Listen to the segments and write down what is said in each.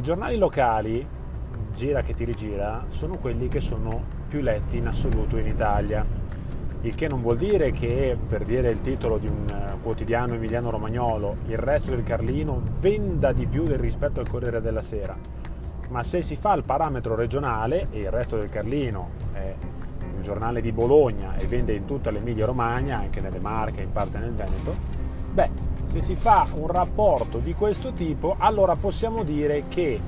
I giornali locali, gira che ti rigira, sono quelli che sono più letti in assoluto in Italia. Il che non vuol dire che, per dire il titolo di un eh, quotidiano emiliano-romagnolo, il resto del Carlino venda di più del rispetto al Corriere della Sera. Ma se si fa il parametro regionale, e il resto del Carlino è un giornale di Bologna e vende in tutta l'Emilia Romagna, anche nelle Marche, in parte nel Veneto, beh, se si fa un rapporto di questo tipo, allora possiamo dire che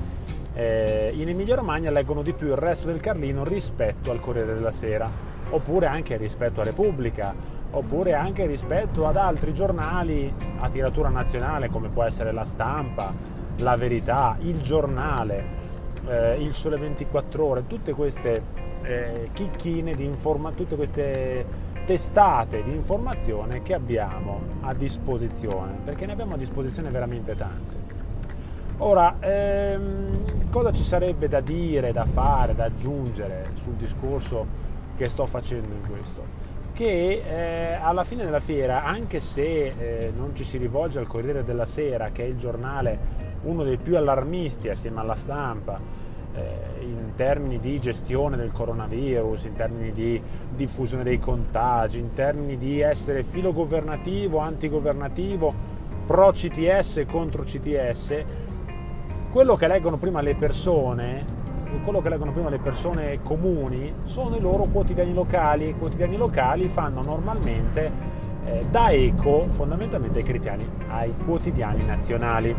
eh, in Emilia Romagna leggono di più il resto del Carlino rispetto al Corriere della Sera, oppure anche rispetto a Repubblica, oppure anche rispetto ad altri giornali a tiratura nazionale come può essere La Stampa, La Verità, Il Giornale, eh, Il Sole 24 Ore, tutte queste eh, chicchine di informazione, tutte queste testate di informazione che abbiamo a disposizione, perché ne abbiamo a disposizione veramente tante. Ora, ehm, cosa ci sarebbe da dire, da fare, da aggiungere sul discorso che sto facendo in questo? Che eh, alla fine della fiera, anche se eh, non ci si rivolge al Corriere della Sera, che è il giornale uno dei più allarmisti assieme alla stampa, eh, in termini di gestione del coronavirus, in termini di diffusione dei contagi, in termini di essere filogovernativo, antigovernativo, pro CTS contro CTS, quello che leggono prima le persone, quello che leggono prima le persone comuni sono i loro quotidiani locali. I quotidiani locali fanno normalmente eh, da eco fondamentalmente ai, critiani, ai quotidiani nazionali.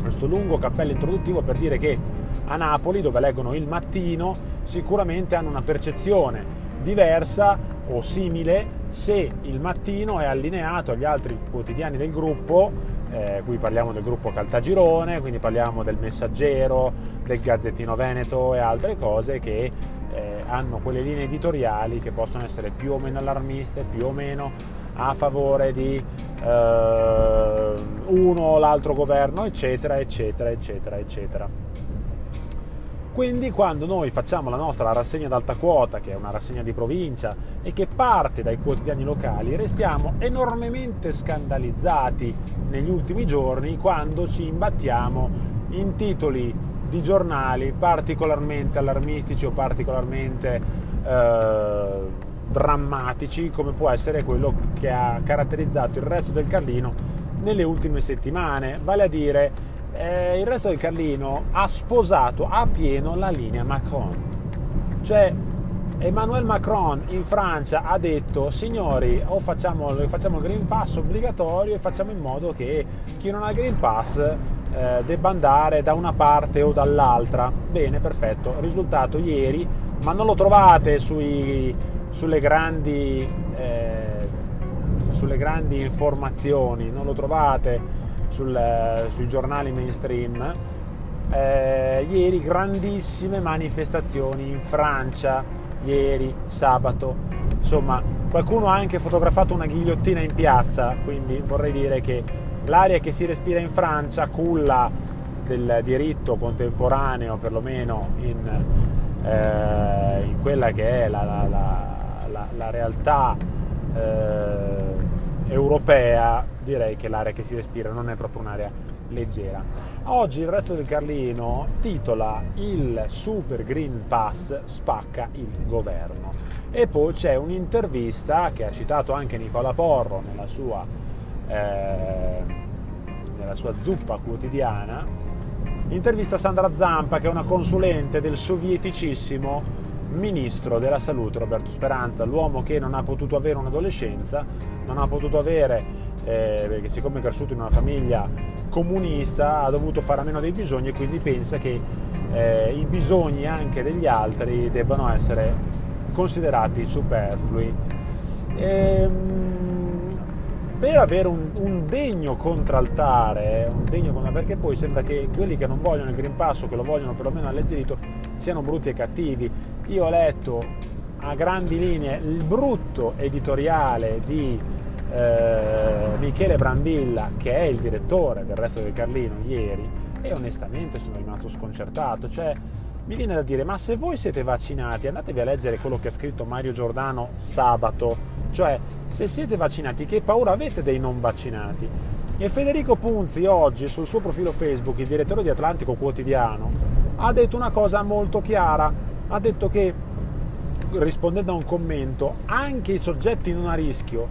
Questo lungo cappello introduttivo per dire che a Napoli, dove leggono il mattino, sicuramente hanno una percezione diversa o simile se il mattino è allineato agli altri quotidiani del gruppo, eh, qui parliamo del gruppo Caltagirone, quindi parliamo del Messaggero, del Gazzettino Veneto e altre cose che eh, hanno quelle linee editoriali che possono essere più o meno allarmiste, più o meno a favore di eh, uno o l'altro governo, eccetera, eccetera, eccetera, eccetera. Quindi quando noi facciamo la nostra rassegna d'alta quota, che è una rassegna di provincia e che parte dai quotidiani locali, restiamo enormemente scandalizzati negli ultimi giorni quando ci imbattiamo in titoli di giornali particolarmente allarmistici o particolarmente eh, drammatici come può essere quello che ha caratterizzato il resto del Carlino nelle ultime settimane, vale a dire eh, il resto del Carlino ha sposato a pieno la linea Macron. Cioè Emmanuel Macron in Francia ha detto signori o facciamo, facciamo, il Green Pass obbligatorio e facciamo in modo che chi non ha il Green Pass eh, debba andare da una parte o dall'altra. Bene, perfetto. Risultato ieri, ma non lo trovate sui, sulle, grandi, eh, sulle grandi informazioni, non lo trovate sul, sui giornali mainstream, eh, ieri grandissime manifestazioni in Francia, ieri sabato, insomma qualcuno ha anche fotografato una ghigliottina in piazza, quindi vorrei dire che l'aria che si respira in Francia culla del diritto contemporaneo, perlomeno in, eh, in quella che è la, la, la, la realtà eh, europea, direi che l'area che si respira non è proprio un'area leggera. Oggi il resto del Carlino titola Il Super Green Pass spacca il governo e poi c'è un'intervista che ha citato anche Nicola Porro nella sua, eh, nella sua zuppa quotidiana, intervista Sandra Zampa che è una consulente del sovieticissimo ministro della salute Roberto Speranza, l'uomo che non ha potuto avere un'adolescenza, non ha potuto avere, eh, perché siccome è cresciuto in una famiglia comunista, ha dovuto fare a meno dei bisogni e quindi pensa che eh, i bisogni anche degli altri debbano essere considerati superflui. Ehm, per avere un, un, degno contraltare, un degno, perché poi sembra che quelli che non vogliono il Green Pass o che lo vogliono perlomeno alleggerito siano brutti e cattivi. Io ho letto a grandi linee il brutto editoriale di eh, Michele Brambilla, che è il direttore del resto del Carlino, ieri, e onestamente sono rimasto sconcertato. Cioè, mi viene da dire, ma se voi siete vaccinati, andatevi a leggere quello che ha scritto Mario Giordano sabato, cioè se siete vaccinati, che paura avete dei non vaccinati? E Federico Punzi oggi sul suo profilo Facebook, il direttore di Atlantico Quotidiano, ha detto una cosa molto chiara. Ha detto che, rispondendo a un commento, anche i soggetti non a rischio,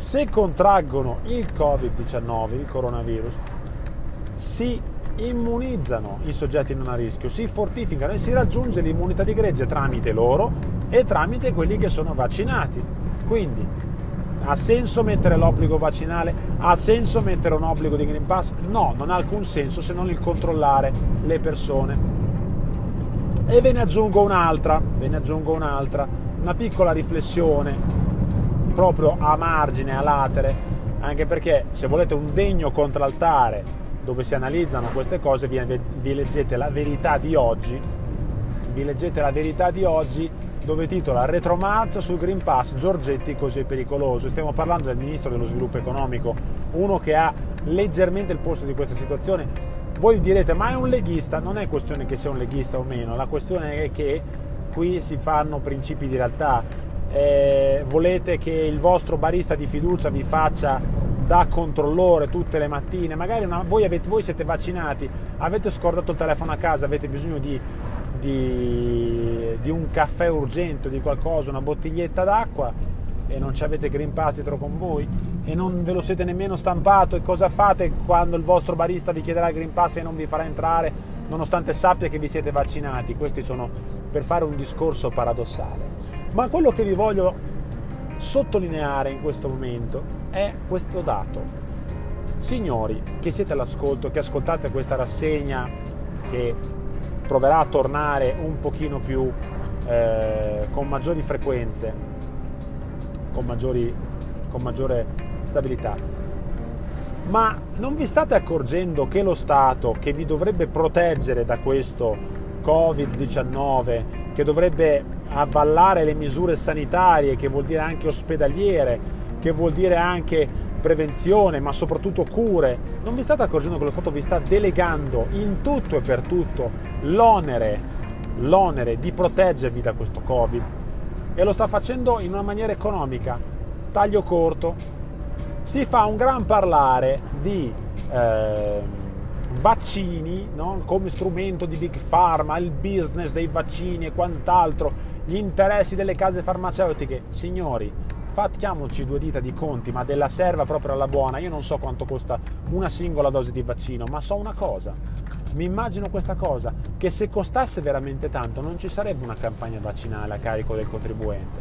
se contraggono il Covid-19, il coronavirus, si immunizzano i soggetti non a rischio, si fortificano e si raggiunge l'immunità di gregge tramite loro e tramite quelli che sono vaccinati. Quindi ha senso mettere l'obbligo vaccinale? Ha senso mettere un obbligo di Green Pass? No, non ha alcun senso se non il controllare le persone. E ve ne aggiungo un'altra, ve ne aggiungo un'altra, una piccola riflessione proprio a margine, a latere, anche perché se volete un degno contraltare dove si analizzano queste cose vi, vi leggete la verità di oggi, vi leggete la verità di oggi dove titola Retromarcia sul Green Pass, Giorgetti così pericoloso. Stiamo parlando del ministro dello sviluppo economico, uno che ha leggermente il posto di questa situazione. Voi direte, ma è un leghista? Non è questione che sia un leghista o meno, la questione è che qui si fanno principi di realtà. Eh, volete che il vostro barista di fiducia vi faccia da controllore tutte le mattine, magari una, voi, avete, voi siete vaccinati, avete scordato il telefono a casa, avete bisogno di di, di un caffè urgente, di qualcosa, una bottiglietta d'acqua e non ci avete Green Pass dietro con voi e non ve lo siete nemmeno stampato e cosa fate quando il vostro barista vi chiederà il Green Pass e non vi farà entrare nonostante sappia che vi siete vaccinati? Questi sono per fare un discorso paradossale. Ma quello che vi voglio sottolineare in questo momento è questo dato. Signori che siete all'ascolto, che ascoltate questa rassegna che proverà a tornare un pochino più eh, con maggiori frequenze, con, maggiori, con maggiore stabilità. Ma non vi state accorgendo che lo Stato che vi dovrebbe proteggere da questo Covid-19, che dovrebbe avvallare le misure sanitarie, che vuol dire anche ospedaliere, che vuol dire anche prevenzione, ma soprattutto cure, non vi state accorgendo che lo Stato vi sta delegando in tutto e per tutto l'onere, l'onere di proteggervi da questo Covid e lo sta facendo in una maniera economica. Taglio corto, si fa un gran parlare di eh, vaccini no? come strumento di big pharma, il business dei vaccini e quant'altro, gli interessi delle case farmaceutiche. Signori, facciamoci due dita di conti, ma della serva proprio alla buona. Io non so quanto costa una singola dose di vaccino, ma so una cosa. Mi immagino questa cosa, che se costasse veramente tanto non ci sarebbe una campagna vaccinale a carico del contribuente.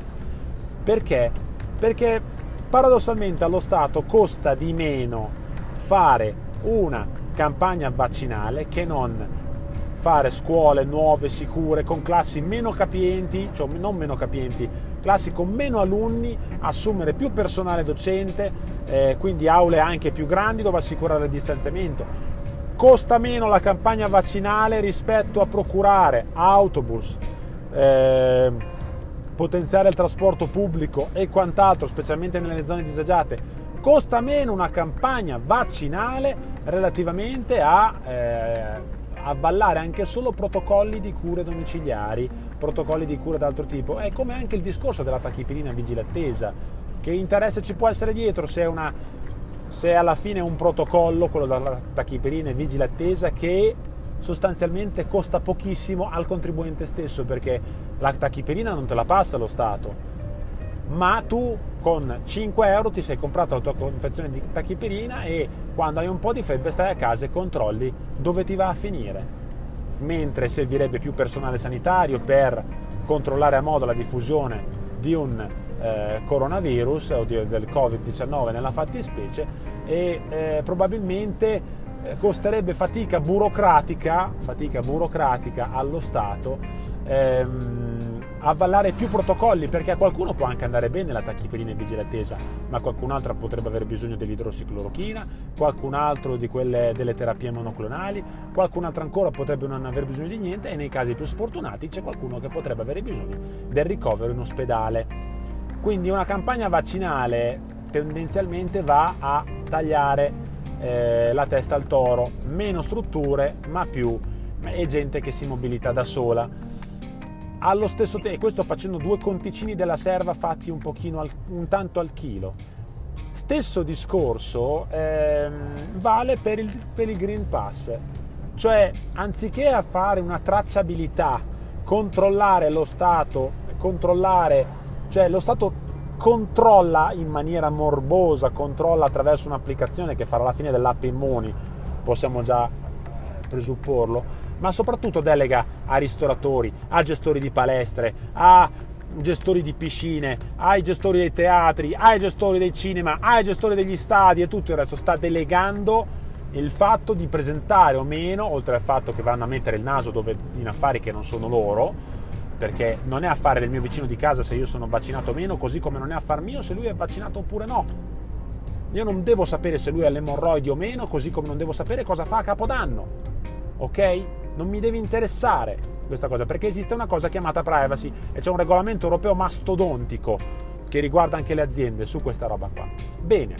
Perché? Perché paradossalmente allo Stato costa di meno fare una campagna vaccinale che non fare scuole nuove, sicure, con classi meno capienti, cioè non meno capienti, classi con meno alunni, assumere più personale docente, eh, quindi aule anche più grandi dove assicurare il distanziamento. Costa meno la campagna vaccinale rispetto a procurare autobus, eh, potenziare il trasporto pubblico e quant'altro, specialmente nelle zone disagiate. Costa meno una campagna vaccinale relativamente a eh, avvallare anche solo protocolli di cure domiciliari protocolli di cura d'altro tipo. È come anche il discorso della tachipirina vigile attesa. Che interesse ci può essere dietro se, una, se alla fine è un protocollo, quello della tachipirina vigile attesa, che sostanzialmente costa pochissimo al contribuente stesso perché la tachipirina non te la passa lo Stato. Ma tu con 5 euro ti sei comprato la tua confezione di tachipirina e quando hai un po' di febbre stai a casa e controlli dove ti va a finire. Mentre servirebbe più personale sanitario per controllare a modo la diffusione di un eh, coronavirus o di, del Covid-19 nella fattispecie e eh, probabilmente eh, costerebbe fatica burocratica, fatica burocratica allo Stato ehm, avvallare più protocolli perché a qualcuno può anche andare bene la tachipirina in vigile attesa, ma qualcun altro potrebbe avere bisogno dell'idrossiclorochina, qualcun altro di quelle delle terapie monoclonali, qualcun altro ancora potrebbe non aver bisogno di niente e nei casi più sfortunati c'è qualcuno che potrebbe avere bisogno del ricovero in ospedale. Quindi una campagna vaccinale tendenzialmente va a tagliare eh, la testa al toro, meno strutture ma più e gente che si mobilita da sola allo stesso tempo, e questo facendo due conticini della serva fatti un pochino al, un tanto al chilo, stesso discorso ehm, vale per il, per il Green Pass, cioè anziché fare una tracciabilità, controllare lo Stato, controllare, cioè lo Stato controlla in maniera morbosa, controlla attraverso un'applicazione che farà la fine dell'app Immuni, possiamo già presupporlo, ma soprattutto delega a ristoratori, a gestori di palestre, a gestori di piscine, ai gestori dei teatri, ai gestori dei cinema, ai gestori degli stadi e tutto il resto, sta delegando il fatto di presentare o meno, oltre al fatto che vanno a mettere il naso dove, in affari che non sono loro, perché non è affare del mio vicino di casa se io sono vaccinato o meno, così come non è affar mio se lui è vaccinato oppure no. Io non devo sapere se lui ha le emorroidi o meno, così come non devo sapere cosa fa a Capodanno. Ok? Non mi deve interessare questa cosa, perché esiste una cosa chiamata privacy e c'è un regolamento europeo mastodontico che riguarda anche le aziende su questa roba qua. Bene.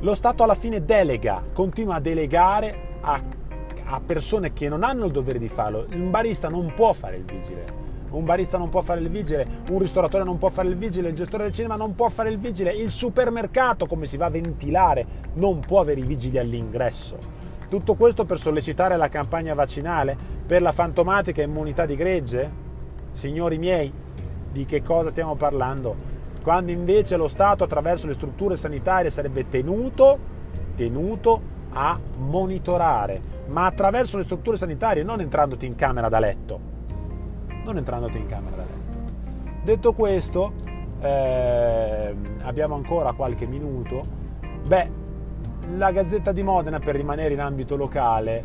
Lo Stato alla fine delega, continua a delegare a a persone che non hanno il dovere di farlo. Un barista non può fare il vigile. Un barista non può fare il vigile, un ristoratore non può fare il vigile, il gestore del cinema non può fare il vigile, il supermercato, come si va a ventilare, non può avere i vigili all'ingresso. Tutto questo per sollecitare la campagna vaccinale per la fantomatica immunità di gregge? Signori miei, di che cosa stiamo parlando? Quando invece lo Stato attraverso le strutture sanitarie sarebbe tenuto, tenuto a monitorare, ma attraverso le strutture sanitarie, non entrandoti in camera da letto. Non entrandoti in camera da letto. Detto questo, eh, abbiamo ancora qualche minuto. Beh, la Gazzetta di Modena, per rimanere in ambito locale,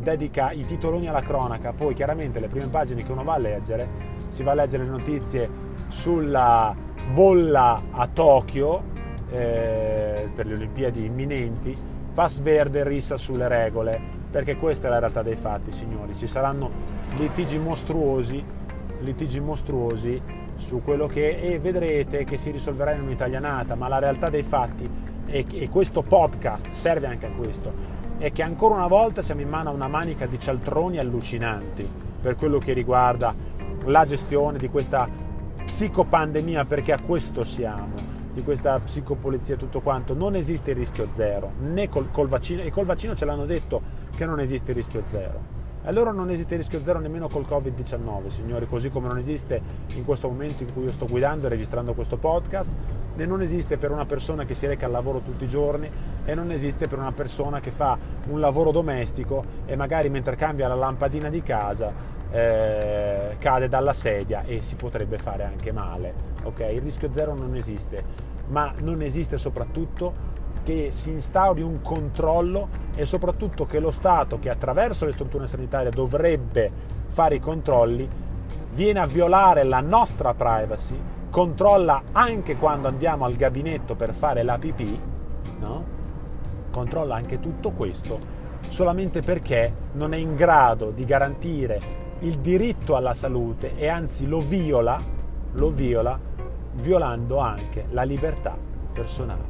dedica i titoloni alla cronaca, poi chiaramente le prime pagine che uno va a leggere, si va a leggere le notizie sulla bolla a Tokyo eh, per le Olimpiadi imminenti pass verde rissa sulle regole, perché questa è la realtà dei fatti, signori. Ci saranno litigi mostruosi, litigi mostruosi su quello che e vedrete che si risolverà in un'italianata, ma la realtà dei fatti e, e questo podcast serve anche a questo, è che ancora una volta siamo in mano a una manica di cialtroni allucinanti per quello che riguarda la gestione di questa psicopandemia, perché a questo siamo di questa psicopolizia e tutto quanto, non esiste il rischio zero, né col, col vaccino, e col vaccino ce l'hanno detto che non esiste il rischio zero. Allora non esiste il rischio zero nemmeno col Covid-19, signori, così come non esiste in questo momento in cui io sto guidando e registrando questo podcast, non esiste per una persona che si reca al lavoro tutti i giorni e non esiste per una persona che fa un lavoro domestico e magari mentre cambia la lampadina di casa eh, cade dalla sedia e si potrebbe fare anche male. Okay? Il rischio zero non esiste ma non esiste soprattutto che si instauri un controllo e soprattutto che lo Stato, che attraverso le strutture sanitarie dovrebbe fare i controlli, viene a violare la nostra privacy, controlla anche quando andiamo al gabinetto per fare l'APP, no? controlla anche tutto questo solamente perché non è in grado di garantire il diritto alla salute e anzi lo viola, lo viola violando anche la libertà personale.